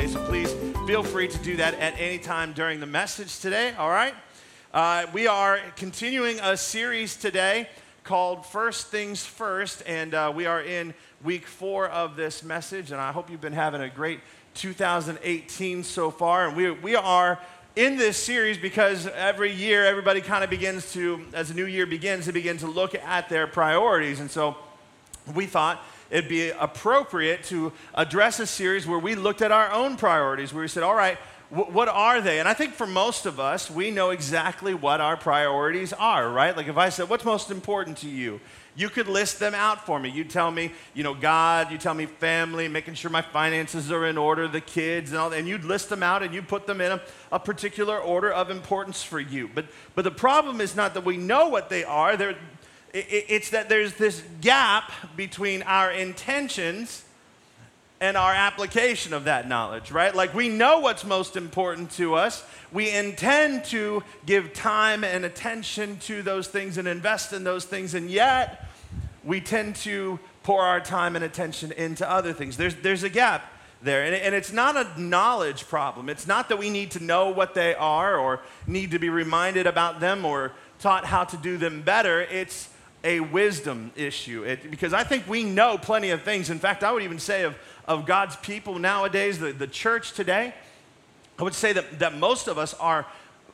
today. So please feel free to do that at any time during the message today, all right? Uh, we are continuing a series today called First Things First, and uh, we are in week four of this message, and I hope you've been having a great 2018 so far. And we, we are in this series because every year everybody kind of begins to, as the new year begins, they begin to look at their priorities. And so we thought it'd be appropriate to address a series where we looked at our own priorities, where we said, all right, wh- what are they? And I think for most of us, we know exactly what our priorities are, right? Like if I said, what's most important to you? You could list them out for me. You tell me, you know, God, you tell me family, making sure my finances are in order, the kids, and all that. And you'd list them out and you put them in a, a particular order of importance for you. But, but the problem is not that we know what they are, They're, it's that there's this gap between our intentions and our application of that knowledge, right? Like we know what's most important to us. We intend to give time and attention to those things and invest in those things, and yet we tend to pour our time and attention into other things. There's, there's a gap there. And, and it's not a knowledge problem. It's not that we need to know what they are or need to be reminded about them or taught how to do them better. It's a wisdom issue. It, because I think we know plenty of things. In fact, I would even say of, of God's people nowadays, the, the church today, I would say that, that most of us are,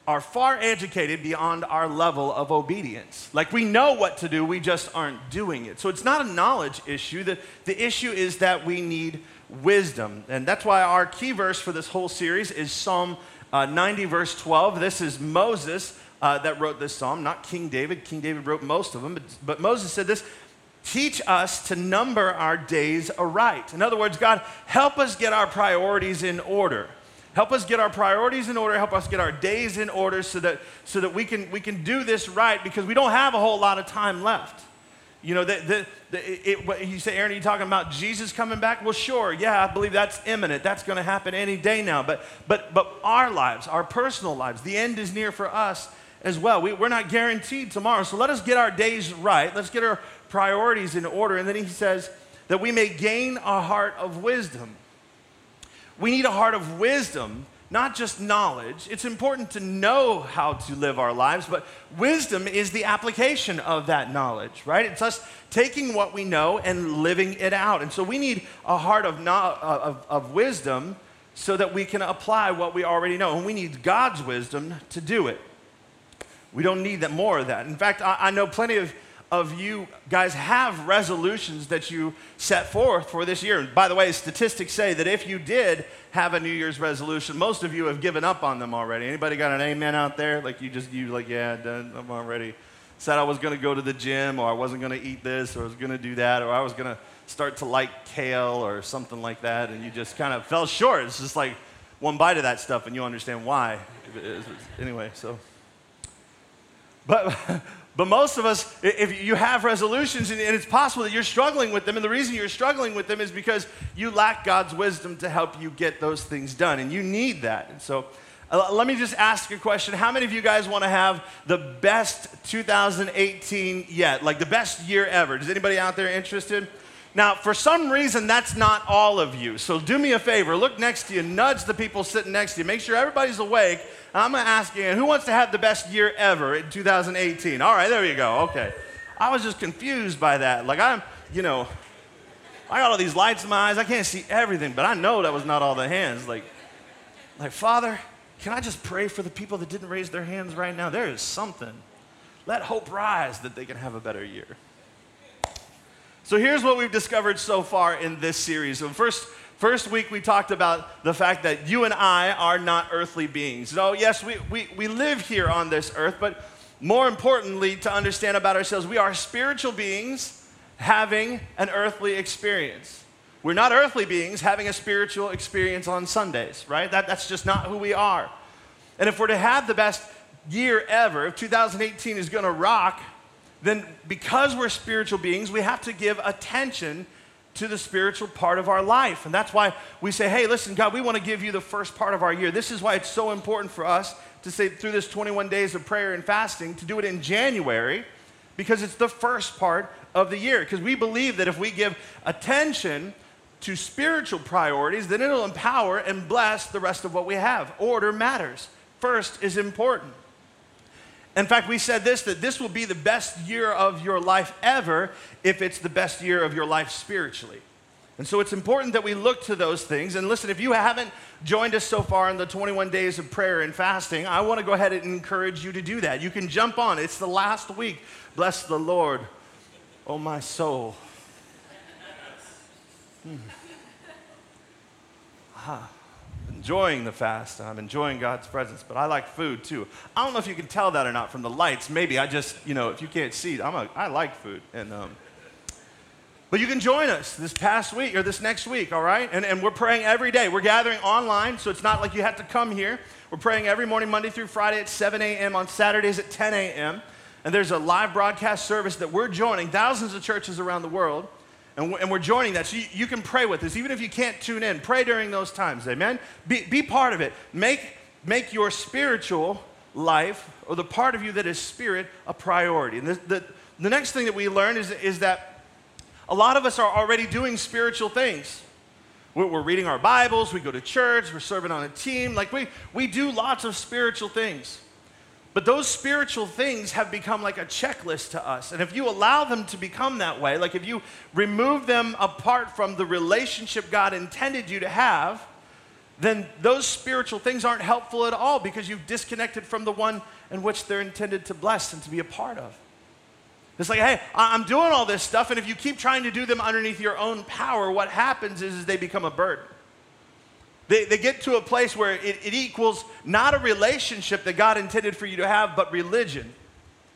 are far educated beyond our level of obedience. Like we know what to do, we just aren't doing it. So it's not a knowledge issue. The, the issue is that we need wisdom. And that's why our key verse for this whole series is Psalm uh, 90, verse 12. This is Moses uh, that wrote this psalm, not King David. King David wrote most of them, but, but Moses said this teach us to number our days aright. In other words, God, help us get our priorities in order. Help us get our priorities in order. Help us get our days in order so that, so that we, can, we can do this right because we don't have a whole lot of time left. You know, the, the, the, it, you say, Aaron, are you talking about Jesus coming back? Well, sure, yeah, I believe that's imminent. That's going to happen any day now. But, but, but our lives, our personal lives, the end is near for us as well. We, we're not guaranteed tomorrow. So let us get our days right. Let's get our priorities in order. And then he says that we may gain a heart of wisdom. We need a heart of wisdom, not just knowledge. It's important to know how to live our lives, but wisdom is the application of that knowledge, right? It's us taking what we know and living it out. And so we need a heart of, no, uh, of, of wisdom so that we can apply what we already know. And we need God's wisdom to do it. We don't need that, more of that. In fact, I, I know plenty of, of you guys have resolutions that you set forth for this year. By the way, statistics say that if you did have a New Year's resolution, most of you have given up on them already. Anybody got an amen out there? Like you just, you like, yeah, done, I'm already. Said I was going to go to the gym, or I wasn't going to eat this, or I was going to do that, or I was going to start to like kale or something like that, and you just kind of fell short. It's just like one bite of that stuff, and you understand why. Anyway, so. But, but most of us, if you have resolutions and it's possible that you're struggling with them, and the reason you're struggling with them is because you lack God's wisdom to help you get those things done, and you need that. And so, uh, let me just ask a question. How many of you guys want to have the best 2018 yet? Like the best year ever? Does anybody out there interested? Now, for some reason, that's not all of you. So do me a favor. Look next to you, nudge the people sitting next to you. Make sure everybody's awake. I'm going to ask you, who wants to have the best year ever in 2018? All right, there you go. Okay. I was just confused by that. Like, I'm, you know, I got all these lights in my eyes. I can't see everything, but I know that was not all the hands. Like, like, Father, can I just pray for the people that didn't raise their hands right now? There is something. Let hope rise that they can have a better year. So here's what we've discovered so far in this series. So first, first week we talked about the fact that you and I are not earthly beings. So yes, we, we, we live here on this earth, but more importantly, to understand about ourselves, we are spiritual beings having an earthly experience. we're not earthly beings having a spiritual experience on Sundays, right? That, that's just not who we are. And if we're to have the best year ever, if 2018 is going to rock, then because we're spiritual beings, we have to give attention to the spiritual part of our life. And that's why we say, hey, listen, God, we want to give you the first part of our year. This is why it's so important for us to say through this 21 days of prayer and fasting, to do it in January, because it's the first part of the year. Because we believe that if we give attention to spiritual priorities, then it'll empower and bless the rest of what we have. Order matters. First is important. In fact, we said this that this will be the best year of your life ever if it's the best year of your life spiritually. And so it's important that we look to those things. And listen, if you haven't joined us so far in the 21 days of prayer and fasting, I want to go ahead and encourage you to do that. You can jump on. It's the last week. Bless the Lord, oh my soul. Hmm. Ah enjoying the fast. I'm enjoying God's presence, but I like food too. I don't know if you can tell that or not from the lights. Maybe I just, you know, if you can't see, I'm a, I like food. And, um, but you can join us this past week or this next week, all right? And, and we're praying every day. We're gathering online, so it's not like you have to come here. We're praying every morning, Monday through Friday at 7 a.m., on Saturdays at 10 a.m. And there's a live broadcast service that we're joining thousands of churches around the world and, we're joining that. So you, you, can pray with us. Even if you can't tune in, pray during those times. Amen? Be, be part of it. Make, make your spiritual life, or the part of you that is spirit, a priority. And the, the, the next thing that we learn is, is that a lot of us are already doing spiritual things. We're, we're reading our Bibles, we go to church, we're serving on a team. Like we, we do lots of spiritual things. But those spiritual things have become like a checklist to us. And if you allow them to become that way, like if you remove them apart from the relationship God intended you to have, then those spiritual things aren't helpful at all because you've disconnected from the one in which they're intended to bless and to be a part of. It's like, hey, I'm doing all this stuff, and if you keep trying to do them underneath your own power, what happens is, is they become a burden. They, they get to a place where it, it equals not a relationship that God intended for you to have, but religion.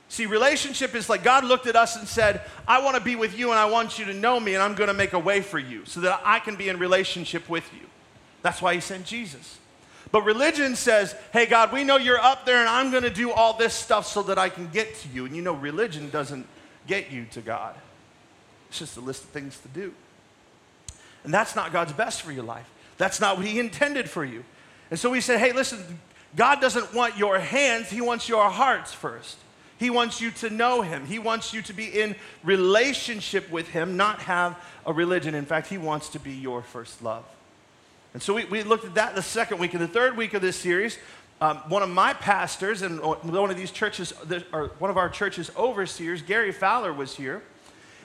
See, relationship is like God looked at us and said, I want to be with you and I want you to know me and I'm going to make a way for you so that I can be in relationship with you. That's why he sent Jesus. But religion says, hey, God, we know you're up there and I'm going to do all this stuff so that I can get to you. And you know, religion doesn't get you to God, it's just a list of things to do. And that's not God's best for your life. That's not what He intended for you. And so we said, hey, listen, God doesn't want your hands, He wants your hearts first. He wants you to know Him. He wants you to be in relationship with Him, not have a religion. In fact, He wants to be your first love. And so we, we looked at that the second week. In the third week of this series, um, one of my pastors and one of these churches, or one of our church's overseers, Gary Fowler, was here.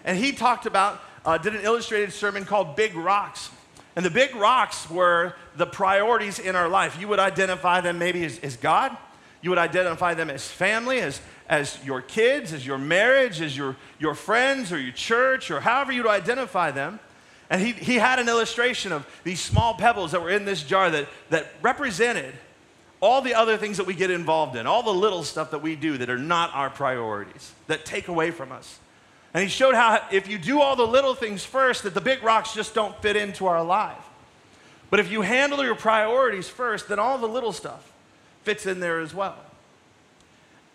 And he talked about, uh, did an illustrated sermon called Big Rocks. And the big rocks were the priorities in our life. You would identify them maybe as, as God, you would identify them as family, as, as your kids, as your marriage, as your, your friends or your church, or however you'd identify them. And he, he had an illustration of these small pebbles that were in this jar that, that represented all the other things that we get involved in, all the little stuff that we do that are not our priorities, that take away from us. And he showed how if you do all the little things first, that the big rocks just don't fit into our life. But if you handle your priorities first, then all the little stuff fits in there as well.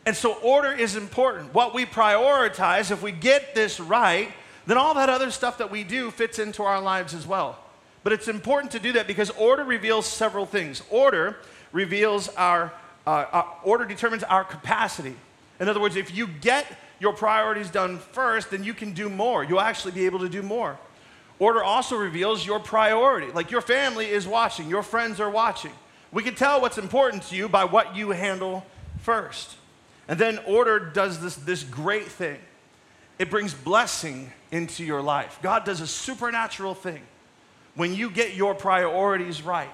And so order is important. What we prioritize, if we get this right, then all that other stuff that we do fits into our lives as well. But it's important to do that because order reveals several things. Order reveals our, uh, our order determines our capacity. In other words, if you get your priorities done first, then you can do more. You'll actually be able to do more. Order also reveals your priority. Like your family is watching, your friends are watching. We can tell what's important to you by what you handle first. And then order does this, this great thing it brings blessing into your life. God does a supernatural thing. When you get your priorities right,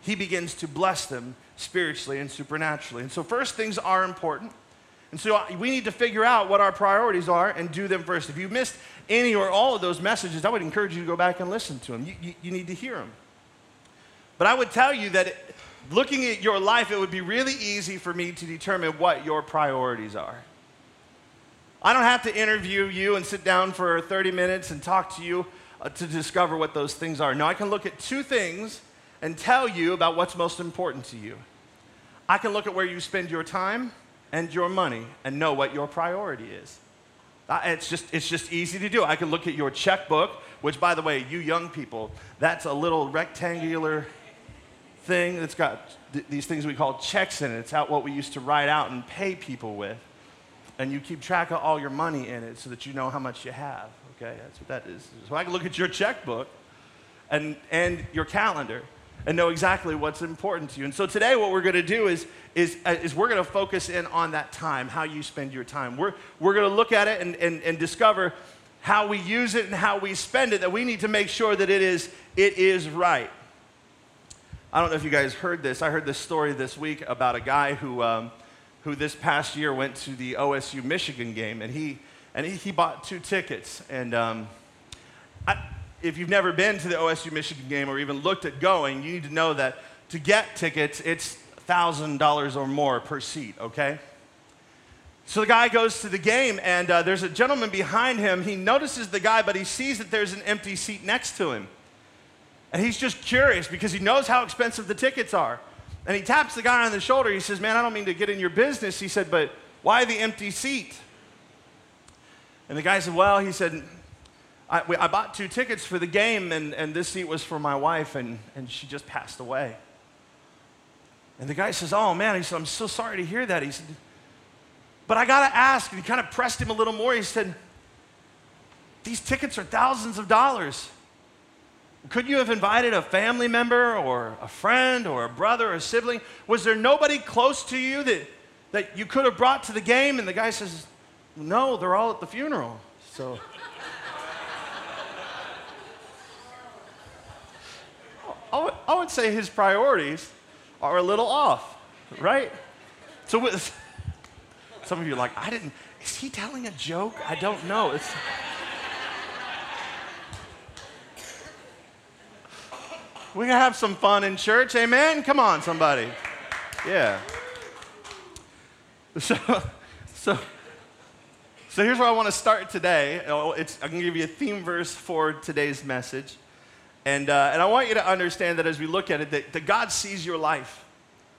He begins to bless them spiritually and supernaturally. And so, first things are important. And so we need to figure out what our priorities are and do them first. If you missed any or all of those messages, I would encourage you to go back and listen to them. You, you, you need to hear them. But I would tell you that looking at your life, it would be really easy for me to determine what your priorities are. I don't have to interview you and sit down for 30 minutes and talk to you uh, to discover what those things are. No, I can look at two things and tell you about what's most important to you. I can look at where you spend your time and your money and know what your priority is. Uh, it's just, it's just easy to do. I can look at your checkbook, which, by the way, you young people, that's a little rectangular thing that's got th- these things we call checks in it. It's out what we used to write out and pay people with. And you keep track of all your money in it so that you know how much you have. Okay, that's what that is. So I can look at your checkbook and, and your calendar and know exactly what's important to you. And so today, what we're going to do is, is, uh, is we're going to focus in on that time, how you spend your time. We're, we're going to look at it and, and, and discover how we use it and how we spend it, that we need to make sure that it is, it is right. I don't know if you guys heard this. I heard this story this week about a guy who, um, who this past year went to the OSU Michigan game, and he, and he, he bought two tickets. And um, I, if you've never been to the OSU Michigan game or even looked at going, you need to know that to get tickets, it's $1,000 or more per seat, okay? So the guy goes to the game, and uh, there's a gentleman behind him. He notices the guy, but he sees that there's an empty seat next to him. And he's just curious because he knows how expensive the tickets are. And he taps the guy on the shoulder. He says, Man, I don't mean to get in your business. He said, But why the empty seat? And the guy said, Well, he said, I, we, I bought two tickets for the game, and, and this seat was for my wife, and, and she just passed away. And the guy says, Oh, man, he said, I'm so sorry to hear that. He said, But I got to ask. And he kind of pressed him a little more. He said, These tickets are thousands of dollars. Could you have invited a family member or a friend or a brother or a sibling? Was there nobody close to you that, that you could have brought to the game? And the guy says, No, they're all at the funeral. So. I would, say his priorities are a little off, right? So with, some of you are like, I didn't, is he telling a joke? I don't know. It's, we can have some fun in church, amen? Come on, somebody. Yeah. So, so, so here's where I want to start today. Oh, it's, I'm going to give you a theme verse for today's message. And, uh, and I want you to understand that as we look at it, that, that God sees your life.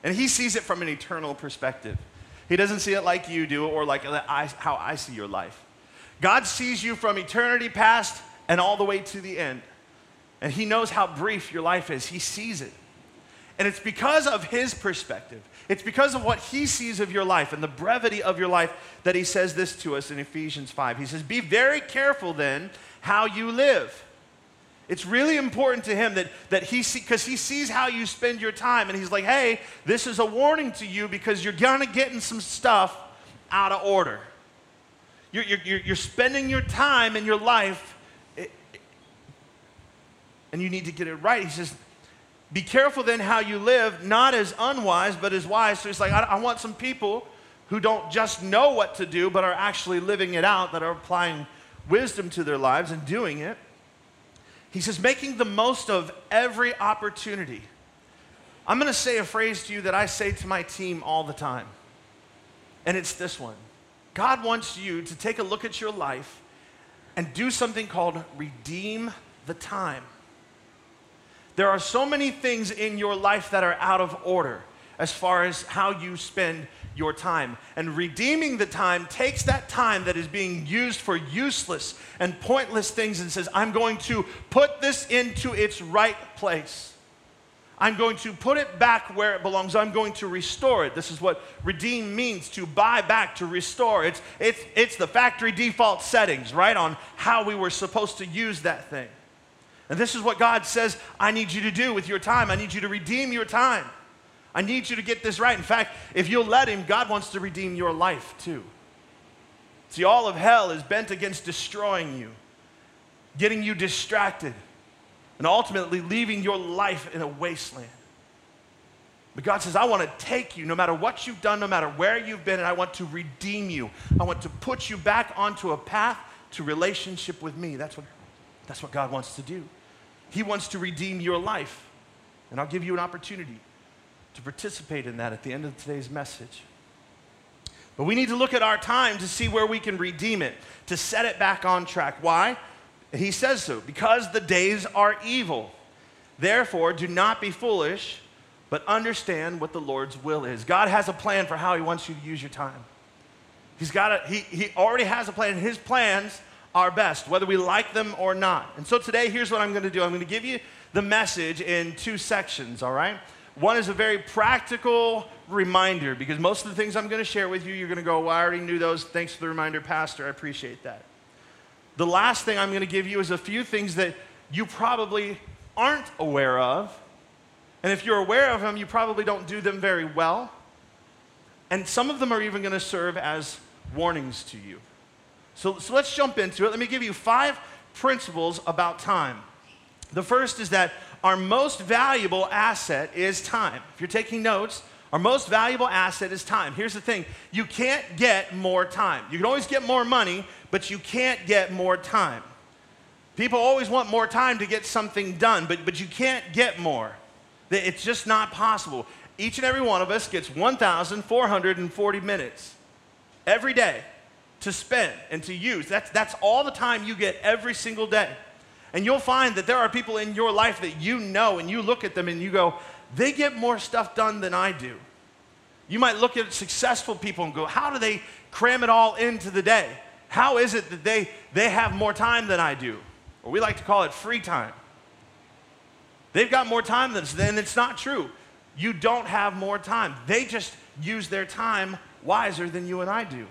And He sees it from an eternal perspective. He doesn't see it like you do or like I, how I see your life. God sees you from eternity past and all the way to the end. And He knows how brief your life is, He sees it. And it's because of His perspective, it's because of what He sees of your life and the brevity of your life that He says this to us in Ephesians 5. He says, Be very careful then how you live it's really important to him that, that he see because he sees how you spend your time and he's like, hey, this is a warning to you because you're gonna get in some stuff out of order. You're, you're, you're spending your time and your life it, and you need to get it right. He says, be careful then how you live, not as unwise, but as wise. So he's like, I, I want some people who don't just know what to do, but are actually living it out, that are applying wisdom to their lives and doing it. He says, making the most of every opportunity. I'm going to say a phrase to you that I say to my team all the time, and it's this one God wants you to take a look at your life and do something called redeem the time. There are so many things in your life that are out of order as far as how you spend your time. And redeeming the time takes that time that is being used for useless and pointless things and says, I'm going to put this into its right place. I'm going to put it back where it belongs. I'm going to restore it. This is what redeem means to buy back, to restore. It's, it's, it's the factory default settings, right, on how we were supposed to use that thing. And this is what God says I need you to do with your time. I need you to redeem your time. I need you to get this right. In fact, if you'll let Him, God wants to redeem your life too. See, all of hell is bent against destroying you, getting you distracted, and ultimately leaving your life in a wasteland. But God says, I want to take you no matter what you've done, no matter where you've been, and I want to redeem you. I want to put you back onto a path to relationship with me. That's what, that's what God wants to do. He wants to redeem your life. And I'll give you an opportunity to participate in that at the end of today's message. But we need to look at our time to see where we can redeem it, to set it back on track. Why? He says so because the days are evil. Therefore, do not be foolish, but understand what the Lord's will is. God has a plan for how He wants you to use your time. He's got a, he, he already has a plan. And His plans are best, whether we like them or not. And so today, here's what I'm going to do I'm going to give you the message in two sections, all right? One is a very practical reminder because most of the things I'm going to share with you, you're going to go, well, I already knew those. Thanks for the reminder, Pastor. I appreciate that. The last thing I'm going to give you is a few things that you probably aren't aware of. And if you're aware of them, you probably don't do them very well. And some of them are even going to serve as warnings to you. So, so let's jump into it. Let me give you five principles about time. The first is that our most valuable asset is time. If you're taking notes, our most valuable asset is time. Here's the thing you can't get more time. You can always get more money, but you can't get more time. People always want more time to get something done, but, but you can't get more. It's just not possible. Each and every one of us gets 1,440 minutes every day to spend and to use. That's, that's all the time you get every single day. And you'll find that there are people in your life that you know and you look at them and you go, they get more stuff done than I do. You might look at successful people and go, how do they cram it all into the day? How is it that they, they have more time than I do? Or we like to call it free time. They've got more time than us, and it's not true. You don't have more time. They just use their time wiser than you and I do.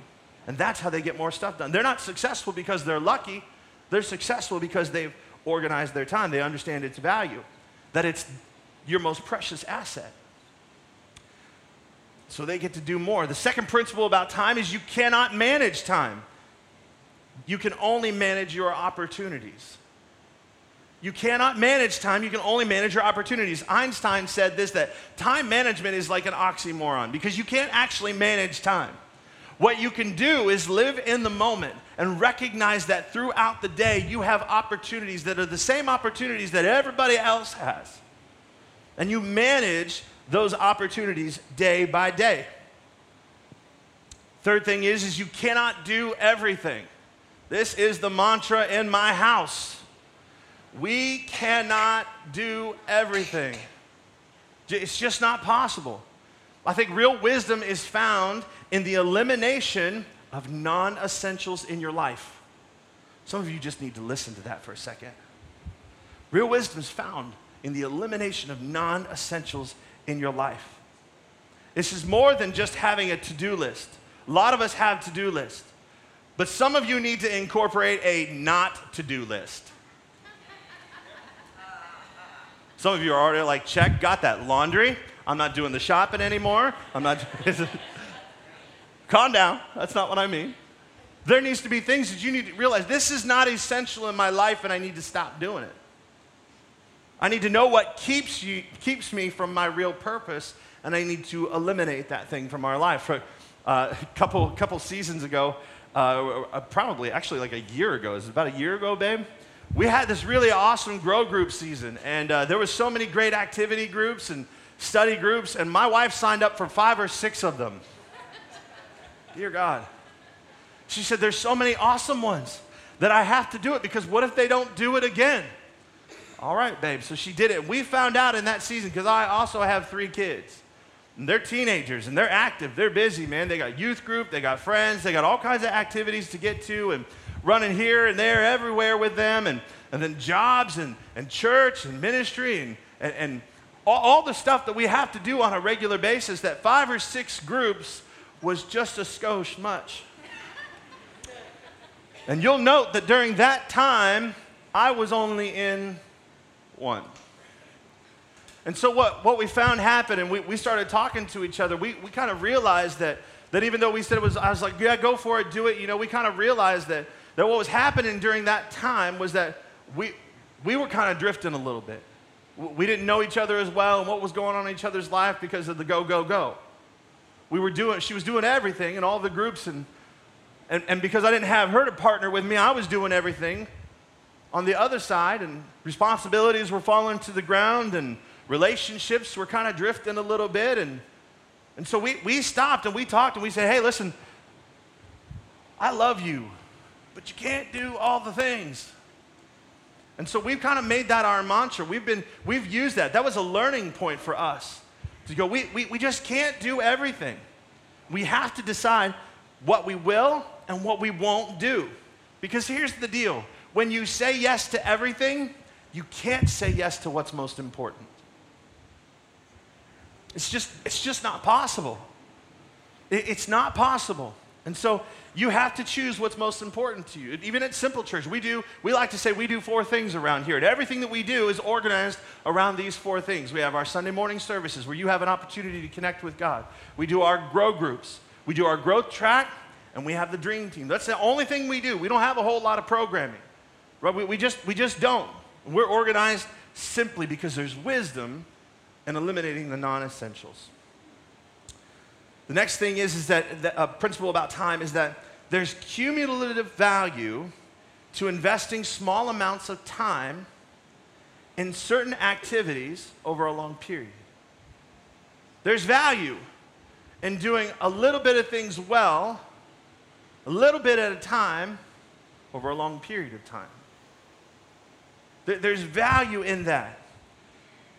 And that's how they get more stuff done. They're not successful because they're lucky. They're successful because they've organized their time. They understand its value, that it's your most precious asset. So they get to do more. The second principle about time is you cannot manage time. You can only manage your opportunities. You cannot manage time, you can only manage your opportunities. Einstein said this that time management is like an oxymoron because you can't actually manage time. What you can do is live in the moment and recognize that throughout the day you have opportunities that are the same opportunities that everybody else has. And you manage those opportunities day by day. Third thing is is you cannot do everything. This is the mantra in my house. We cannot do everything. It's just not possible. I think real wisdom is found in the elimination of non essentials in your life. Some of you just need to listen to that for a second. Real wisdom is found in the elimination of non essentials in your life. This is more than just having a to do list. A lot of us have to do lists, but some of you need to incorporate a not to do list. Some of you are already like, check, got that laundry. I'm not doing the shopping anymore. I'm not. Calm down. That's not what I mean. There needs to be things that you need to realize this is not essential in my life and I need to stop doing it. I need to know what keeps, you, keeps me from my real purpose and I need to eliminate that thing from our life. For, uh, a couple, couple seasons ago, uh, uh probably actually like a year ago, is about a year ago, babe? we had this really awesome grow group season, and uh, there was so many great activity groups and study groups, and my wife signed up for five or six of them. Dear God. She said, There's so many awesome ones that I have to do it because what if they don't do it again? All right, babe. So she did it. We found out in that season because I also have three kids. And they're teenagers and they're active. They're busy, man. They got youth group, they got friends, they got all kinds of activities to get to. And running here and there, everywhere with them, and, and then jobs and, and church and ministry and, and, and all, all the stuff that we have to do on a regular basis, that five or six groups was just a skosh much. And you'll note that during that time, I was only in one. And so, what, what we found happened, and we, we started talking to each other, we, we kind of realized that, that even though we said it was, I was like, yeah, go for it, do it, you know, we kind of realized that that what was happening during that time was that we, we were kind of drifting a little bit. We didn't know each other as well and what was going on in each other's life because of the go, go, go. We were doing, she was doing everything in all the groups, and, and, and because I didn't have her to partner with me, I was doing everything on the other side, and responsibilities were falling to the ground, and relationships were kind of drifting a little bit. And, and so we, we stopped and we talked and we said, hey, listen, I love you but you can't do all the things. And so we've kind of made that our mantra. We've, been, we've used that. That was a learning point for us to go, we, we, we just can't do everything. We have to decide what we will and what we won't do. Because here's the deal when you say yes to everything, you can't say yes to what's most important. It's just, it's just not possible. It, it's not possible. And so you have to choose what's most important to you. Even at Simple Church, we do, we like to say we do four things around here. And everything that we do is organized around these four things. We have our Sunday morning services where you have an opportunity to connect with God. We do our grow groups. We do our growth track, and we have the dream team. That's the only thing we do. We don't have a whole lot of programming. Right? We, we just, we just don't. We're organized simply because there's wisdom in eliminating the non essentials. The next thing is, is that a principle about time is that there's cumulative value to investing small amounts of time in certain activities over a long period. There's value in doing a little bit of things well, a little bit at a time, over a long period of time. There's value in that.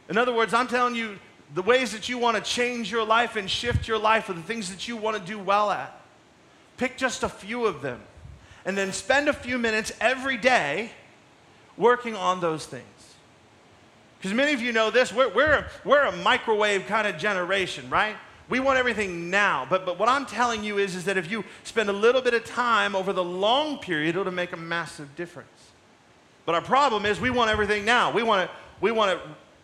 In other words, I'm telling you, the ways that you want to change your life and shift your life or the things that you want to do well at. Pick just a few of them and then spend a few minutes every day working on those things. Because many of you know this, we're, we're, we're a microwave kind of generation, right? We want everything now. But, but what I'm telling you is, is that if you spend a little bit of time over the long period, it'll make a massive difference. But our problem is we want everything now. We want it, we want it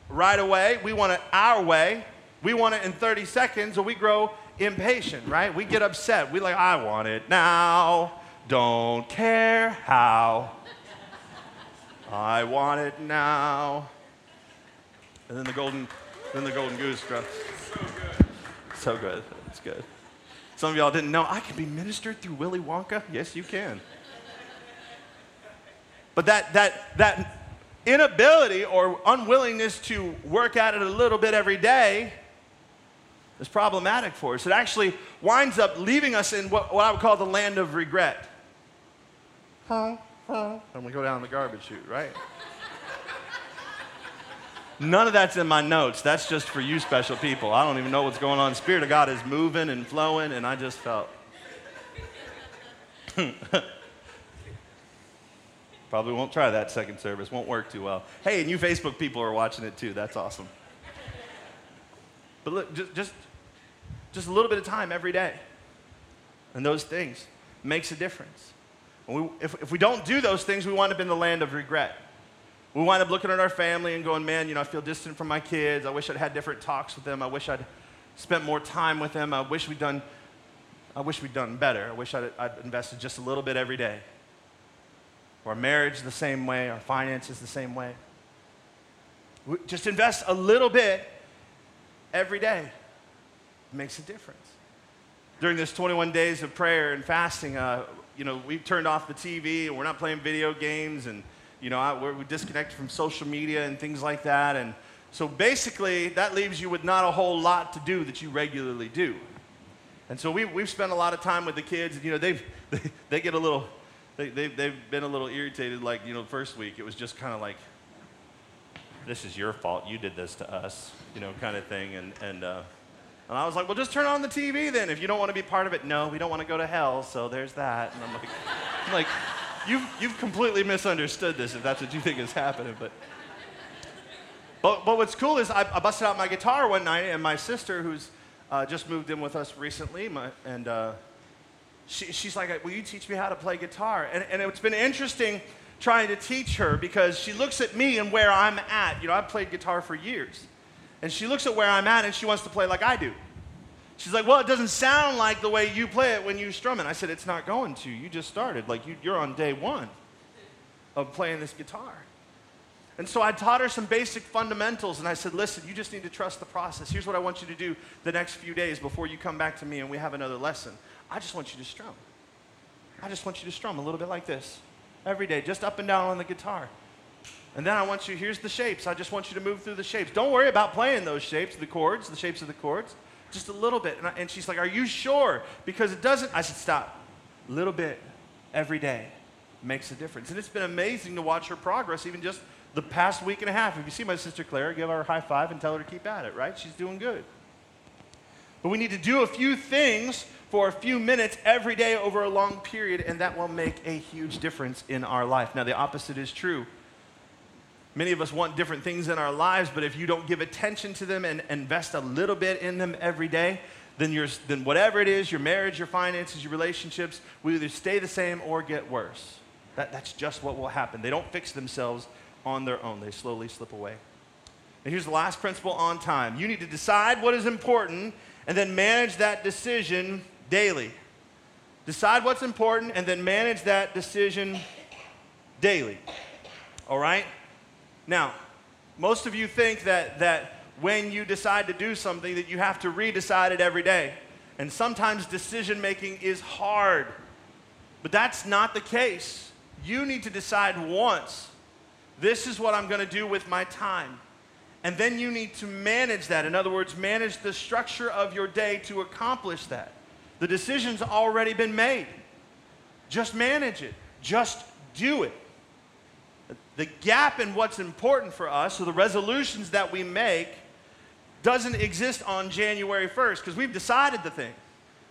right away. We want it our way. We want it in 30 seconds, or we grow impatient, right? We get upset. We like, I want it now. Don't care how. I want it now. And then the golden, then the golden goose drops. So good. So good. It's good. Some of y'all didn't know I can be ministered through Willy Wonka. Yes, you can. But that that that inability or unwillingness to work at it a little bit every day is problematic for us. It actually winds up leaving us in what, what I would call the land of regret. Huh? Huh? And we go down the garbage chute, right? None of that's in my notes. That's just for you special people. I don't even know what's going on. Spirit of God is moving and flowing, and I just felt. Probably won't try that second service, won't work too well. Hey, and you Facebook people are watching it too. That's awesome. But look, just, just, just a little bit of time every day. And those things makes a difference. We, if, if we don't do those things, we wind up in the land of regret. We wind up looking at our family and going, man, you know, I feel distant from my kids. I wish I'd had different talks with them. I wish I'd spent more time with them. I wish we'd done, I wish we'd done better. I wish I'd, I'd invested just a little bit every day. Our marriage the same way, our finances the same way. Just invest a little bit every day. It makes a difference. During this 21 days of prayer and fasting, uh, you know, we've turned off the TV and we're not playing video games and, you know, I, we disconnected from social media and things like that. And so basically, that leaves you with not a whole lot to do that you regularly do. And so we, we've spent a lot of time with the kids, and, you know, they, they get a little they, they, they've been a little irritated. Like, you know, first week, it was just kind of like, this is your fault. You did this to us, you know, kind of thing. And, and, uh, and I was like, well, just turn on the TV then. If you don't want to be part of it, no, we don't want to go to hell, so there's that. And I'm like, I'm like you've, you've completely misunderstood this if that's what you think is happening. But, but, but what's cool is I, I busted out my guitar one night, and my sister, who's uh, just moved in with us recently, my, and uh, she, she's like, Will you teach me how to play guitar? And, and it's been interesting trying to teach her because she looks at me and where I'm at. You know, I've played guitar for years. And she looks at where I'm at and she wants to play like I do. She's like, Well, it doesn't sound like the way you play it when you strum it. I said, It's not going to. You just started. Like, you, you're on day one of playing this guitar. And so I taught her some basic fundamentals, and I said, Listen, you just need to trust the process. Here's what I want you to do the next few days before you come back to me and we have another lesson. I just want you to strum. I just want you to strum a little bit like this every day, just up and down on the guitar. And then I want you, here's the shapes. I just want you to move through the shapes. Don't worry about playing those shapes, the chords, the shapes of the chords. Just a little bit. And, I, and she's like, Are you sure? Because it doesn't. I said, Stop. A little bit every day. makes a difference. And it's been amazing to watch her progress, even just the past week and a half. If you see my sister Claire, give her a high five and tell her to keep at it, right? She's doing good. But we need to do a few things for a few minutes every day over a long period, and that will make a huge difference in our life. Now, the opposite is true. Many of us want different things in our lives, but if you don't give attention to them and invest a little bit in them every day, then, you then whatever it is your marriage, your finances, your relationships will either stay the same or get worse. That, that's just what will happen. They don't fix themselves on their own, they slowly slip away. And here's the last principle on time you need to decide what is important and then manage that decision daily. Decide what's important and then manage that decision daily. All right? Now, most of you think that, that when you decide to do something that you have to redecide it every day. And sometimes decision making is hard. But that's not the case. You need to decide once this is what I'm going to do with my time. And then you need to manage that. In other words, manage the structure of your day to accomplish that. The decision's already been made. Just manage it, just do it. The gap in what's important for us, so the resolutions that we make, doesn't exist on January 1st because we've decided the thing.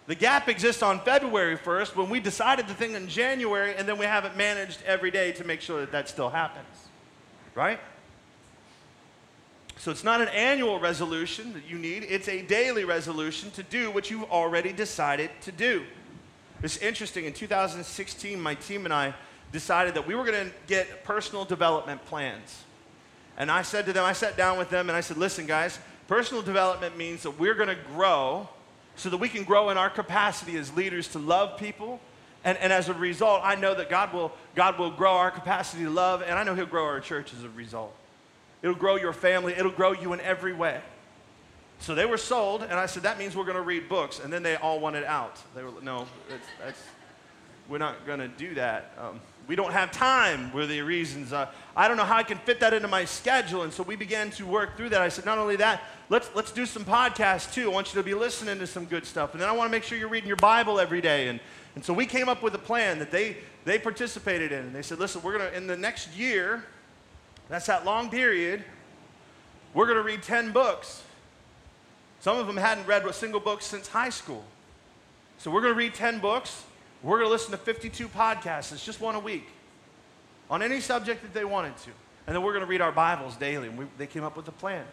The gap exists on February 1st when we decided the thing in January and then we haven't managed every day to make sure that that still happens. Right? So it's not an annual resolution that you need, it's a daily resolution to do what you've already decided to do. It's interesting. In 2016, my team and I decided that we were going to get personal development plans. And I said to them, I sat down with them and I said, listen, guys, personal development means that we're going to grow so that we can grow in our capacity as leaders to love people. And, and as a result, I know that God will, God will grow our capacity to love, and I know He'll grow our church as a result. It'll grow your family, it'll grow you in every way. So they were sold, and I said, that means we're going to read books. And then they all wanted out. They were, no, that's, that's, we're not going to do that. Um, we don't have time, were the reasons. Uh, I don't know how I can fit that into my schedule. And so we began to work through that. I said, not only that, let's, let's do some podcasts too. I want you to be listening to some good stuff. And then I want to make sure you're reading your Bible every day. And, and so we came up with a plan that they, they participated in. And they said, listen, we're going to, in the next year, that's that long period. We're going to read 10 books. Some of them hadn't read a single book since high school. So we're going to read 10 books. We're going to listen to 52 podcasts. It's just one a week on any subject that they wanted to. And then we're going to read our Bibles daily. And we, they came up with a plan.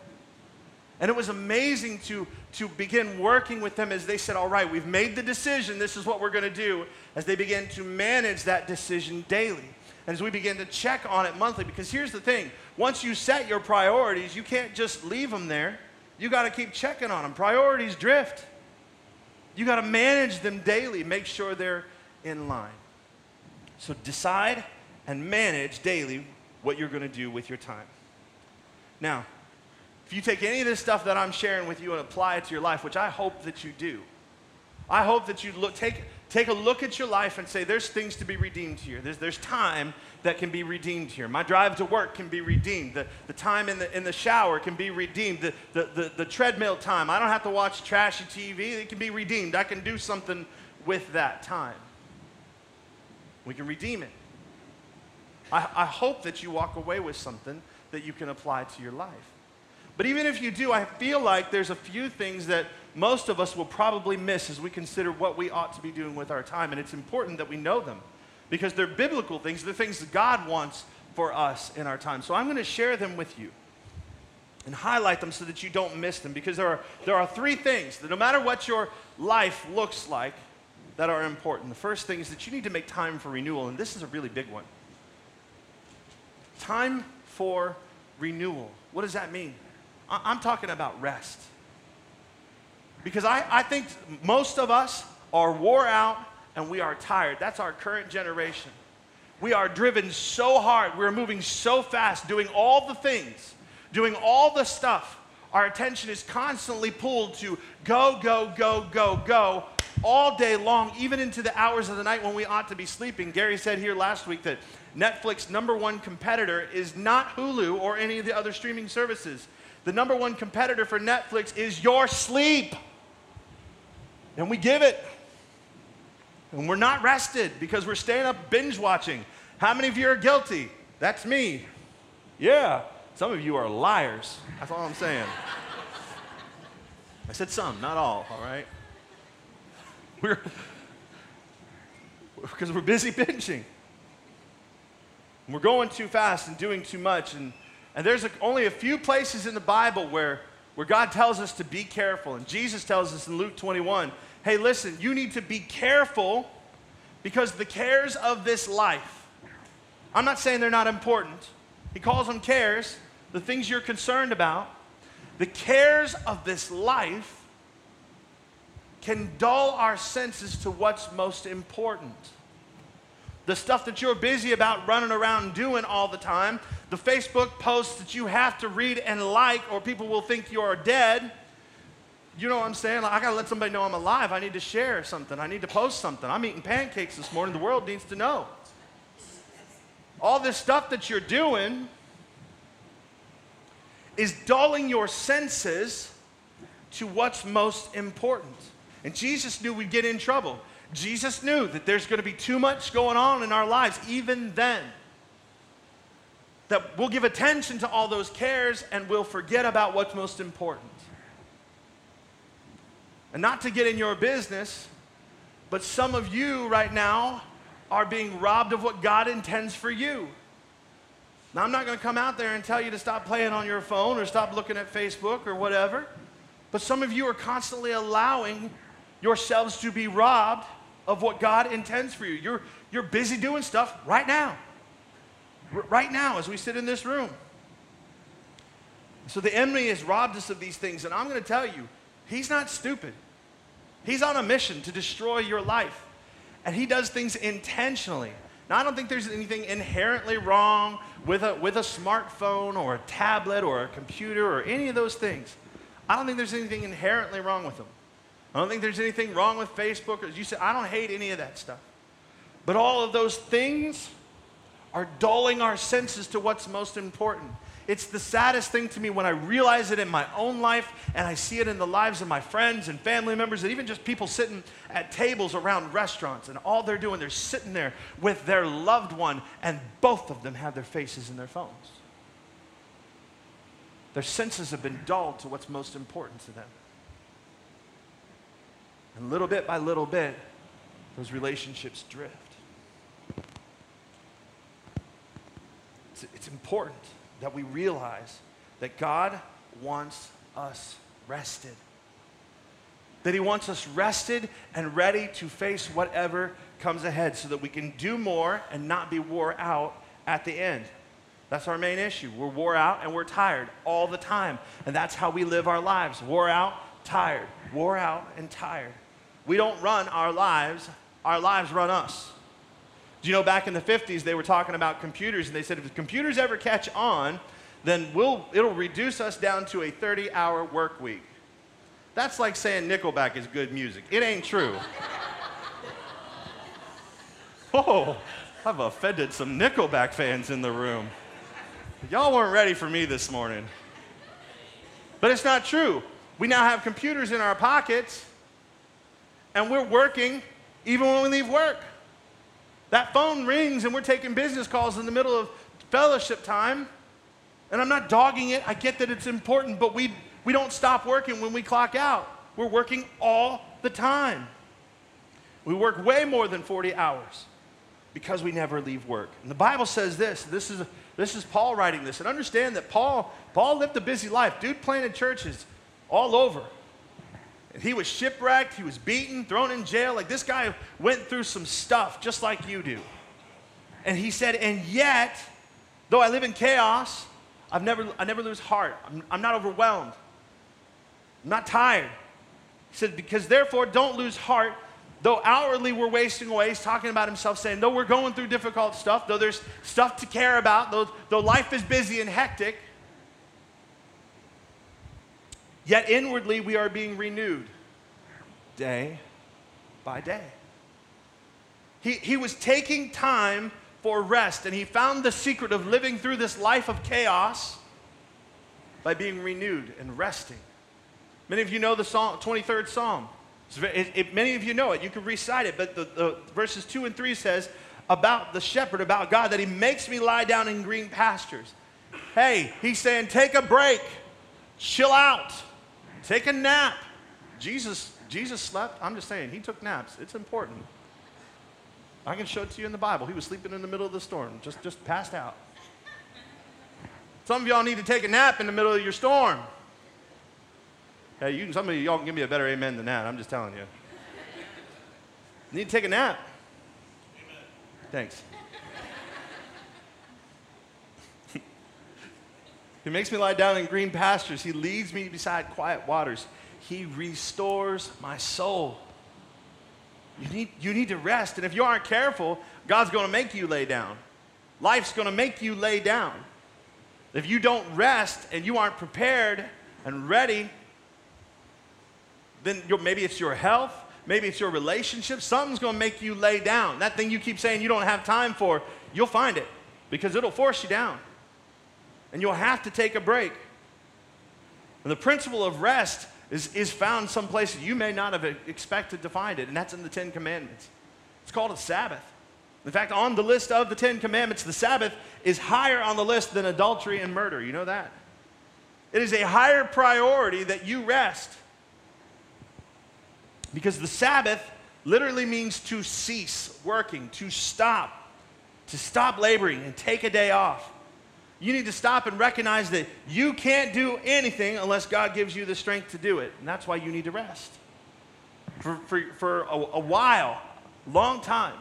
And it was amazing to, to begin working with them as they said, All right, we've made the decision. This is what we're going to do. As they began to manage that decision daily as we begin to check on it monthly. Because here's the thing once you set your priorities, you can't just leave them there. You got to keep checking on them. Priorities drift. You got to manage them daily, make sure they're in line. So decide and manage daily what you're going to do with your time. Now, if you take any of this stuff that I'm sharing with you and apply it to your life, which I hope that you do, I hope that you look, take, take a look at your life and say, there's things to be redeemed here. There's, there's time that can be redeemed here. My drive to work can be redeemed. The, the time in the, in the shower can be redeemed. The, the, the, the treadmill time, I don't have to watch trashy TV. It can be redeemed. I can do something with that time. We can redeem it. I, I hope that you walk away with something that you can apply to your life. But even if you do, I feel like there's a few things that most of us will probably miss as we consider what we ought to be doing with our time. And it's important that we know them because they're biblical things, they're things that God wants for us in our time. So I'm going to share them with you and highlight them so that you don't miss them because there are, there are three things that no matter what your life looks like, that are important. The first thing is that you need to make time for renewal, and this is a really big one. Time for renewal. What does that mean? I'm talking about rest. Because I, I think most of us are wore out and we are tired. That's our current generation. We are driven so hard, we're moving so fast, doing all the things, doing all the stuff. Our attention is constantly pulled to go, go, go, go, go all day long, even into the hours of the night when we ought to be sleeping. Gary said here last week that Netflix number one competitor is not Hulu or any of the other streaming services. The number one competitor for Netflix is your sleep. And we give it. And we're not rested because we're staying up binge watching. How many of you are guilty? That's me. Yeah. Some of you are liars. That's all I'm saying. I said some, not all, all right? We're because we're busy binging. We're going too fast and doing too much. And, and there's a, only a few places in the Bible where, where God tells us to be careful. And Jesus tells us in Luke 21 hey, listen, you need to be careful because the cares of this life, I'm not saying they're not important. He calls them cares, the things you're concerned about. The cares of this life can dull our senses to what's most important the stuff that you're busy about running around doing all the time, the Facebook posts that you have to read and like, or people will think you're dead. You know what I'm saying? Like, I gotta let somebody know I'm alive. I need to share something. I need to post something. I'm eating pancakes this morning. The world needs to know. All this stuff that you're doing is dulling your senses to what's most important. And Jesus knew we'd get in trouble. Jesus knew that there's going to be too much going on in our lives, even then. That we'll give attention to all those cares and we'll forget about what's most important. And not to get in your business, but some of you right now are being robbed of what God intends for you. Now, I'm not going to come out there and tell you to stop playing on your phone or stop looking at Facebook or whatever, but some of you are constantly allowing yourselves to be robbed of what God intends for you. You're, you're busy doing stuff right now. Right now, as we sit in this room. So the enemy has robbed us of these things, and I'm going to tell you, he's not stupid. He's on a mission to destroy your life, and he does things intentionally. Now, I don't think there's anything inherently wrong with a, with a smartphone or a tablet or a computer or any of those things. I don't think there's anything inherently wrong with them. I don't think there's anything wrong with Facebook. As you said, I don't hate any of that stuff. But all of those things are dulling our senses to what's most important. It's the saddest thing to me when I realize it in my own life and I see it in the lives of my friends and family members and even just people sitting at tables around restaurants and all they're doing, they're sitting there with their loved one and both of them have their faces in their phones. Their senses have been dulled to what's most important to them. And little bit by little bit, those relationships drift. It's, it's important that we realize that God wants us rested. That He wants us rested and ready to face whatever comes ahead so that we can do more and not be wore out at the end. That's our main issue. We're wore out and we're tired all the time. And that's how we live our lives wore out, tired, wore out, and tired. We don't run our lives, our lives run us. Do you know back in the 50s they were talking about computers and they said if the computers ever catch on, then we'll, it'll reduce us down to a 30 hour work week. That's like saying Nickelback is good music. It ain't true. oh, I've offended some Nickelback fans in the room. Y'all weren't ready for me this morning. But it's not true. We now have computers in our pockets and we're working even when we leave work. That phone rings and we're taking business calls in the middle of fellowship time. And I'm not dogging it. I get that it's important, but we, we don't stop working when we clock out. We're working all the time. We work way more than 40 hours because we never leave work. And the Bible says this. This is, this is Paul writing this. And understand that Paul, Paul lived a busy life. Dude planted churches all over. He was shipwrecked, he was beaten, thrown in jail. Like this guy went through some stuff just like you do. And he said, and yet, though I live in chaos, I've never, I never lose heart. I'm, I'm not overwhelmed. I'm not tired. He said, because therefore don't lose heart. Though outwardly we're wasting away, he's talking about himself saying, though we're going through difficult stuff, though there's stuff to care about, though, though life is busy and hectic, Yet inwardly we are being renewed day by day. He, he was taking time for rest, and he found the secret of living through this life of chaos by being renewed and resting. Many of you know the psalm, 23rd Psalm. It, it, many of you know it. You can recite it, but the, the verses 2 and 3 says, about the shepherd, about God, that he makes me lie down in green pastures. Hey, he's saying, take a break, chill out, take a nap. Jesus, Jesus slept. I'm just saying, he took naps. It's important. I can show it to you in the Bible. He was sleeping in the middle of the storm, just, just passed out. Some of y'all need to take a nap in the middle of your storm. Hey, you, some of y'all can give me a better amen than that. I'm just telling you. you need to take a nap. Amen. Thanks. He makes me lie down in green pastures. He leads me beside quiet waters. He restores my soul. You need, you need to rest. And if you aren't careful, God's going to make you lay down. Life's going to make you lay down. If you don't rest and you aren't prepared and ready, then maybe it's your health, maybe it's your relationship. Something's going to make you lay down. That thing you keep saying you don't have time for, you'll find it because it'll force you down. And you'll have to take a break. And the principle of rest is, is found some places you may not have expected to find it, and that's in the Ten Commandments. It's called a Sabbath. In fact, on the list of the Ten Commandments, the Sabbath is higher on the list than adultery and murder. You know that? It is a higher priority that you rest. Because the Sabbath literally means to cease working, to stop, to stop laboring and take a day off. You need to stop and recognize that you can't do anything unless God gives you the strength to do it. And that's why you need to rest. For, for, for a, a while, long time,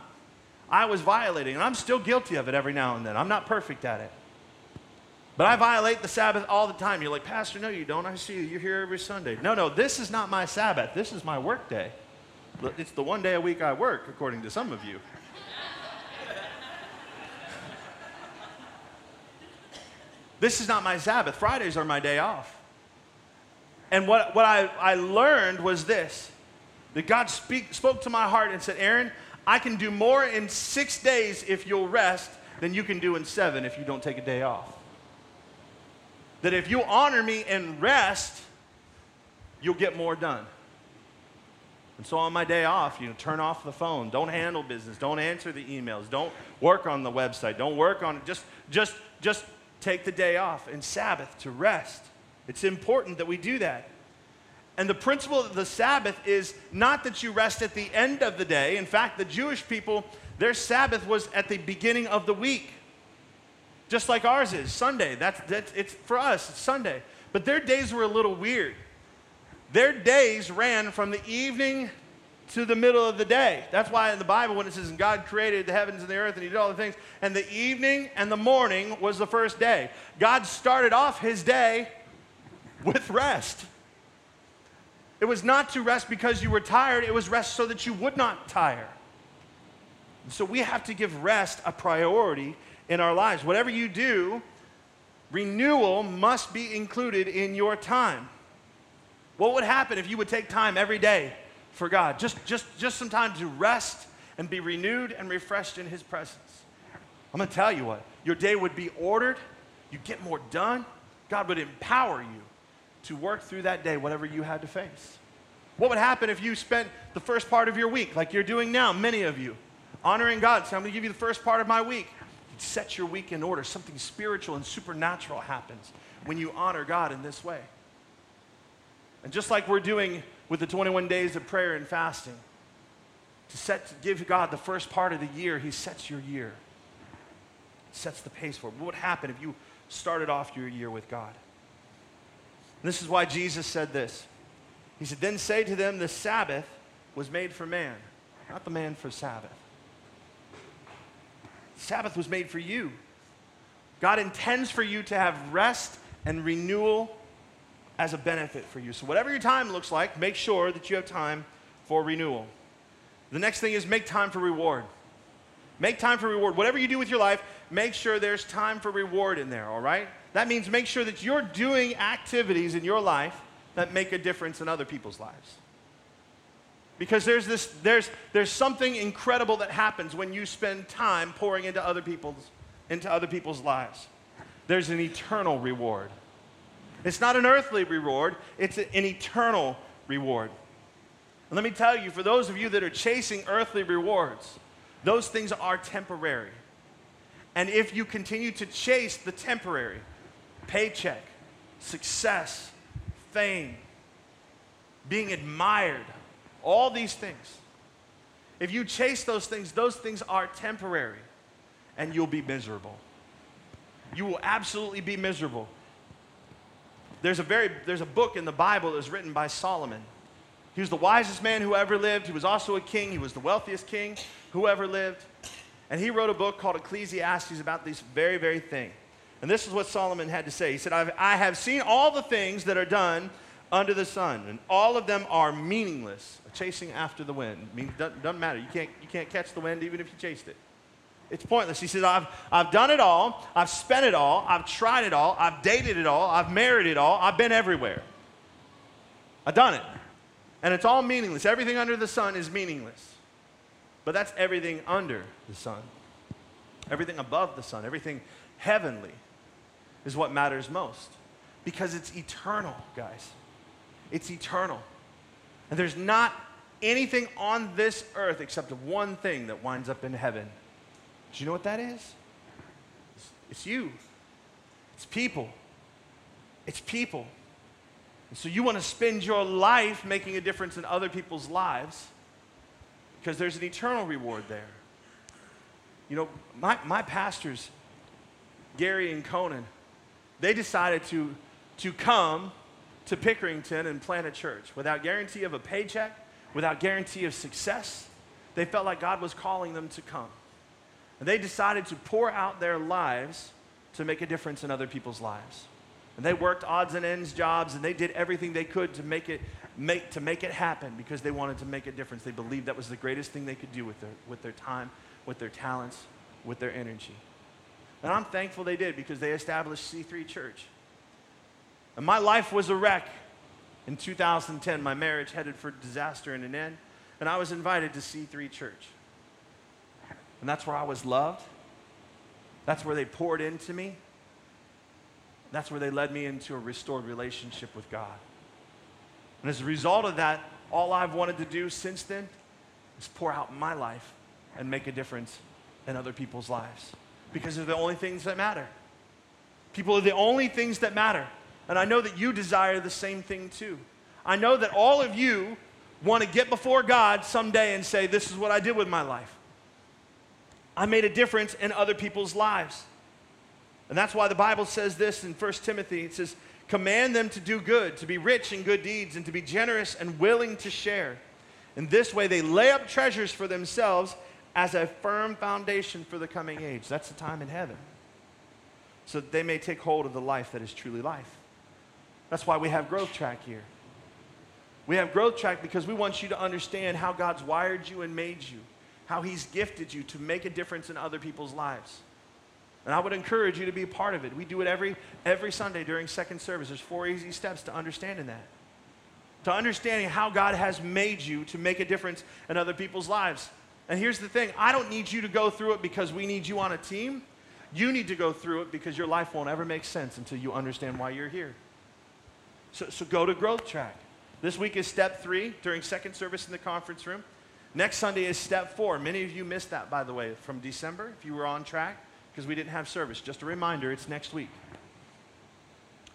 I was violating, and I'm still guilty of it every now and then. I'm not perfect at it. But I violate the Sabbath all the time. You're like, Pastor, no, you don't. I see you. You're here every Sunday. No, no, this is not my Sabbath. This is my work day. It's the one day a week I work, according to some of you. This is not my Sabbath. Fridays are my day off. And what, what I, I learned was this that God speak, spoke to my heart and said, Aaron, I can do more in six days if you'll rest than you can do in seven if you don't take a day off. That if you honor me and rest, you'll get more done. And so on my day off, you know, turn off the phone. Don't handle business. Don't answer the emails. Don't work on the website. Don't work on it. Just, just, just take the day off and Sabbath to rest. It's important that we do that. And the principle of the Sabbath is not that you rest at the end of the day. In fact, the Jewish people, their Sabbath was at the beginning of the week. Just like ours is, Sunday. That's, that's it's for us, it's Sunday. But their days were a little weird. Their days ran from the evening to the middle of the day. That's why in the Bible, when it says, and God created the heavens and the earth and He did all the things, and the evening and the morning was the first day. God started off His day with rest. It was not to rest because you were tired, it was rest so that you would not tire. So we have to give rest a priority in our lives. Whatever you do, renewal must be included in your time. What would happen if you would take time every day for God. Just, just, just some time to rest and be renewed and refreshed in His presence. I'm going to tell you what, your day would be ordered, you get more done. God would empower you to work through that day, whatever you had to face. What would happen if you spent the first part of your week, like you're doing now, many of you, honoring God? So I'm going to give you the first part of my week. You'd set your week in order. Something spiritual and supernatural happens when you honor God in this way. And just like we're doing with the 21 days of prayer and fasting. To set, to give God the first part of the year, He sets your year, sets the pace for it. What would happen if you started off your year with God? And this is why Jesus said this. He said, Then say to them, the Sabbath was made for man, not the man for Sabbath. Sabbath was made for you. God intends for you to have rest and renewal as a benefit for you. So, whatever your time looks like, make sure that you have time for renewal. The next thing is make time for reward. Make time for reward. Whatever you do with your life, make sure there's time for reward in there, all right? That means make sure that you're doing activities in your life that make a difference in other people's lives. Because there's, this, there's, there's something incredible that happens when you spend time pouring into other people's, into other people's lives. There's an eternal reward. It's not an earthly reward, it's an eternal reward. And let me tell you, for those of you that are chasing earthly rewards, those things are temporary. And if you continue to chase the temporary, paycheck, success, fame, being admired, all these things, if you chase those things, those things are temporary and you'll be miserable. You will absolutely be miserable. There's a, very, there's a book in the Bible that was written by Solomon. He was the wisest man who ever lived. He was also a king. He was the wealthiest king who ever lived. And he wrote a book called Ecclesiastes about this very, very thing. And this is what Solomon had to say. He said, I have seen all the things that are done under the sun, and all of them are meaningless, chasing after the wind. I mean, doesn't, doesn't matter. You can't, you can't catch the wind even if you chased it. It's pointless. He says, I've, I've done it all. I've spent it all. I've tried it all. I've dated it all. I've married it all. I've been everywhere. I've done it. And it's all meaningless. Everything under the sun is meaningless. But that's everything under the sun. Everything above the sun, everything heavenly is what matters most. Because it's eternal, guys. It's eternal. And there's not anything on this earth except one thing that winds up in heaven. Do you know what that is? It's, it's you. It's people. It's people. And so you want to spend your life making a difference in other people's lives because there's an eternal reward there. You know, my, my pastors, Gary and Conan, they decided to, to come to Pickerington and plant a church without guarantee of a paycheck, without guarantee of success. They felt like God was calling them to come. And they decided to pour out their lives to make a difference in other people's lives. And they worked odds and ends jobs and they did everything they could to make it, make, to make it happen because they wanted to make a difference. They believed that was the greatest thing they could do with their, with their time, with their talents, with their energy. And I'm thankful they did because they established C3 Church. And my life was a wreck. In 2010, my marriage headed for disaster and an end, and I was invited to C3 Church. And that's where I was loved. That's where they poured into me. That's where they led me into a restored relationship with God. And as a result of that, all I've wanted to do since then is pour out my life and make a difference in other people's lives because they're the only things that matter. People are the only things that matter. And I know that you desire the same thing too. I know that all of you want to get before God someday and say, This is what I did with my life. I made a difference in other people's lives. And that's why the Bible says this in 1 Timothy it says, Command them to do good, to be rich in good deeds, and to be generous and willing to share. In this way, they lay up treasures for themselves as a firm foundation for the coming age. That's the time in heaven. So that they may take hold of the life that is truly life. That's why we have Growth Track here. We have Growth Track because we want you to understand how God's wired you and made you, how He's gifted you to make a difference in other people's lives. And I would encourage you to be a part of it. We do it every, every Sunday during second service. There's four easy steps to understanding that. To understanding how God has made you to make a difference in other people's lives. And here's the thing I don't need you to go through it because we need you on a team. You need to go through it because your life won't ever make sense until you understand why you're here. So, so go to Growth Track. This week is step three during second service in the conference room. Next Sunday is step four. Many of you missed that, by the way, from December, if you were on track, because we didn't have service. Just a reminder, it's next week.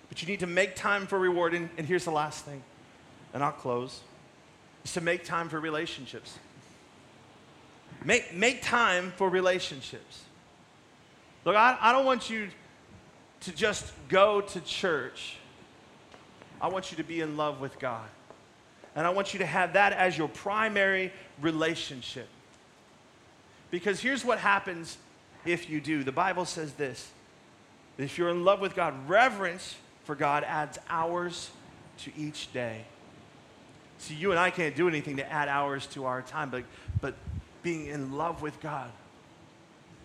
But you need to make time for reward. And, and here's the last thing, and I'll close, is to make time for relationships. Make, make time for relationships. Look, I, I don't want you to just go to church I want you to be in love with God. And I want you to have that as your primary relationship. Because here's what happens if you do. The Bible says this if you're in love with God, reverence for God adds hours to each day. See, you and I can't do anything to add hours to our time, but, but being in love with God,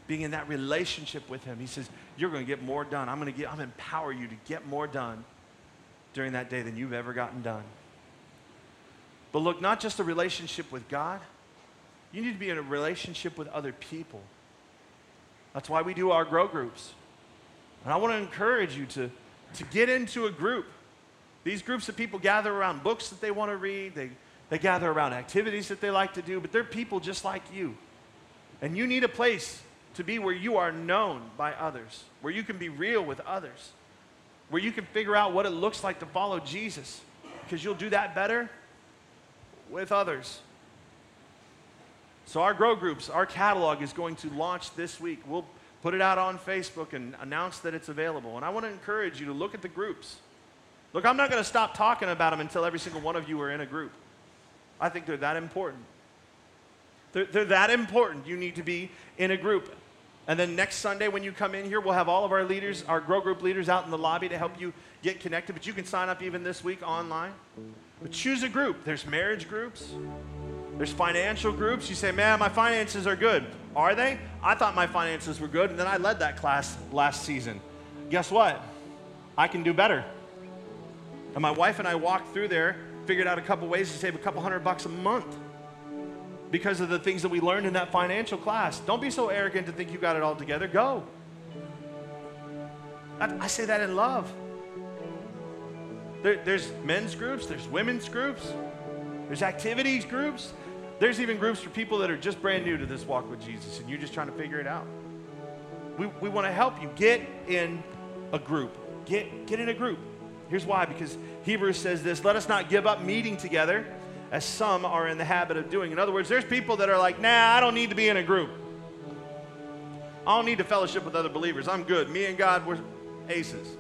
being in that relationship with Him, He says, You're going to get more done. I'm going to get, I'm empower you to get more done during that day than you've ever gotten done. But look, not just a relationship with God, you need to be in a relationship with other people. That's why we do our grow groups. And I want to encourage you to, to get into a group. These groups of people gather around books that they want to read, they, they gather around activities that they like to do, but they're people just like you. And you need a place to be where you are known by others, where you can be real with others, where you can figure out what it looks like to follow Jesus, because you'll do that better with others. So, our grow groups, our catalog is going to launch this week. We'll put it out on Facebook and announce that it's available. And I want to encourage you to look at the groups. Look, I'm not going to stop talking about them until every single one of you are in a group. I think they're that important. They're, they're that important. You need to be in a group. And then next Sunday, when you come in here, we'll have all of our leaders, our grow group leaders, out in the lobby to help you get connected. But you can sign up even this week online. But choose a group. There's marriage groups, there's financial groups. You say, man, my finances are good. Are they? I thought my finances were good, and then I led that class last season. Guess what? I can do better. And my wife and I walked through there, figured out a couple ways to save a couple hundred bucks a month because of the things that we learned in that financial class. Don't be so arrogant to think you got it all together. Go. I, I say that in love. There, there's men's groups, there's women's groups, there's activities groups. There's even groups for people that are just brand new to this walk with Jesus and you're just trying to figure it out. We, we want to help you. Get in a group. Get, get in a group. Here's why because Hebrews says this let us not give up meeting together as some are in the habit of doing. In other words, there's people that are like, nah, I don't need to be in a group. I don't need to fellowship with other believers. I'm good. Me and God, we're aces.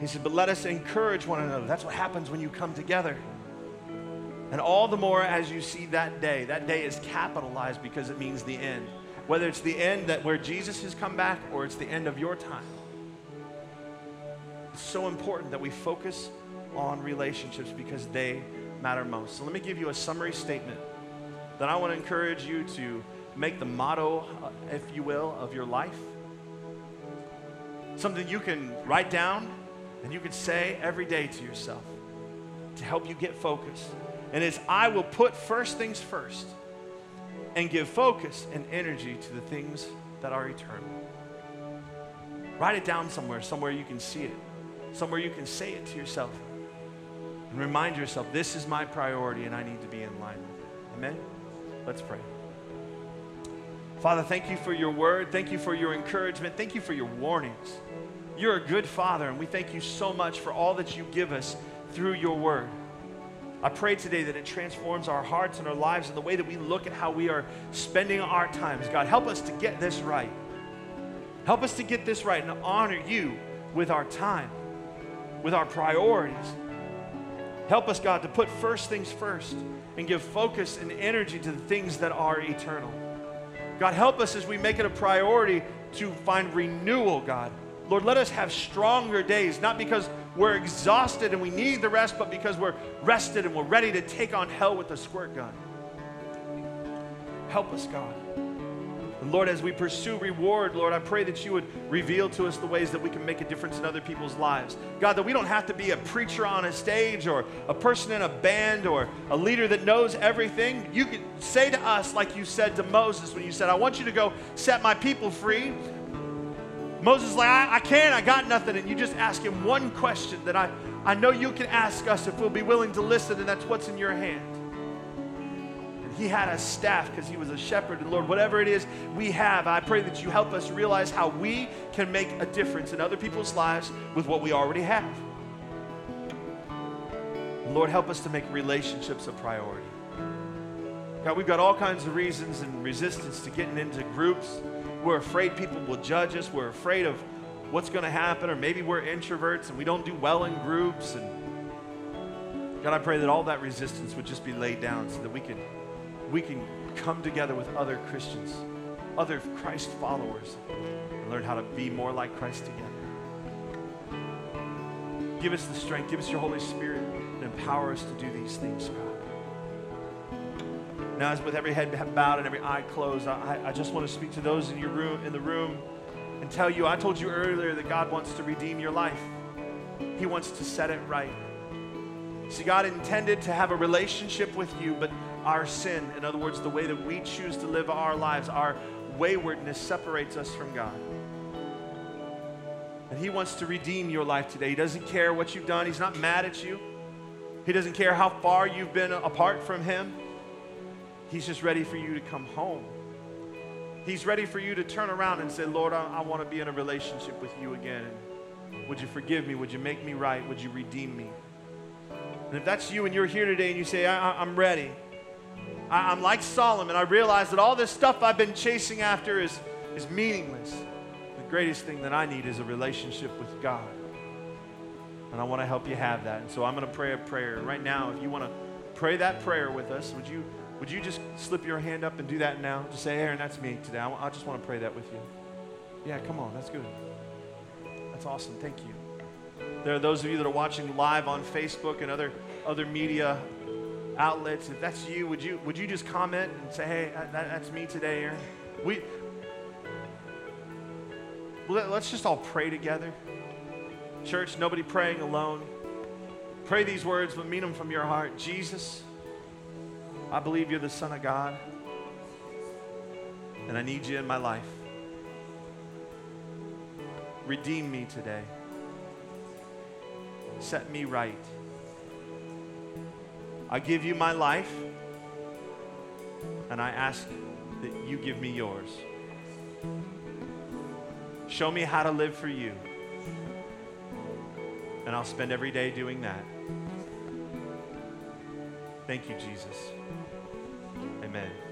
He said, but let us encourage one another. That's what happens when you come together. And all the more as you see that day, that day is capitalized because it means the end. Whether it's the end that where Jesus has come back or it's the end of your time. It's so important that we focus on relationships because they matter most. So let me give you a summary statement that I want to encourage you to make the motto, uh, if you will, of your life. Something you can write down and you can say every day to yourself to help you get focused and it's I will put first things first and give focus and energy to the things that are eternal. Write it down somewhere, somewhere you can see it, somewhere you can say it to yourself. And remind yourself, this is my priority and I need to be in line with it. Amen? Let's pray. Father, thank you for your word. Thank you for your encouragement. Thank you for your warnings. You're a good father, and we thank you so much for all that you give us through your word. I pray today that it transforms our hearts and our lives and the way that we look at how we are spending our times. God, help us to get this right. Help us to get this right and honor you with our time, with our priorities. Help us, God, to put first things first and give focus and energy to the things that are eternal. God, help us as we make it a priority to find renewal, God. Lord, let us have stronger days, not because we're exhausted and we need the rest, but because we're rested and we're ready to take on hell with the squirt gun. Help us, God. And Lord, as we pursue reward, Lord, I pray that you would reveal to us the ways that we can make a difference in other people's lives. God, that we don't have to be a preacher on a stage or a person in a band or a leader that knows everything. You could say to us, like you said to Moses when you said, I want you to go set my people free. Moses is like, I, I can't, I got nothing. And you just ask him one question that I, I know you can ask us if we'll be willing to listen, and that's what's in your hand. And he had a staff because he was a shepherd. And Lord, whatever it is we have, I pray that you help us realize how we can make a difference in other people's lives with what we already have. Lord, help us to make relationships a priority. God, we've got all kinds of reasons and resistance to getting into groups we're afraid people will judge us. We're afraid of what's going to happen, or maybe we're introverts and we don't do well in groups. And God, I pray that all that resistance would just be laid down so that we can we can come together with other Christians, other Christ followers, and learn how to be more like Christ together. Give us the strength, give us your Holy Spirit, and empower us to do these things, God. Now, as with every head bowed and every eye closed, I, I just want to speak to those in your room, in the room, and tell you. I told you earlier that God wants to redeem your life. He wants to set it right. See, God intended to have a relationship with you, but our sin, in other words, the way that we choose to live our lives, our waywardness separates us from God. And He wants to redeem your life today. He doesn't care what you've done, He's not mad at you. He doesn't care how far you've been apart from Him. He's just ready for you to come home. He's ready for you to turn around and say, Lord, I, I want to be in a relationship with you again. Would you forgive me? Would you make me right? Would you redeem me? And if that's you and you're here today and you say, I, am ready, I, I'm like Solomon, I realize that all this stuff I've been chasing after is, is meaningless. The greatest thing that I need is a relationship with God. And I want to help you have that. And so I'm going to pray a prayer. Right now, if you want to pray that prayer with us, would you, would you just slip your hand up and do that now? Just say, Aaron, that's me today. I, I just want to pray that with you. Yeah, come on. That's good. That's awesome. Thank you. There are those of you that are watching live on Facebook and other, other media outlets. If that's you, would you, would you just comment and say, hey, that, that's me today, Aaron? We, let's just all pray together. Church, nobody praying alone. Pray these words, but mean them from your heart. Jesus, I believe you're the Son of God, and I need you in my life. Redeem me today. Set me right. I give you my life, and I ask that you give me yours. Show me how to live for you and I'll spend every day doing that. Thank you, Jesus. Amen.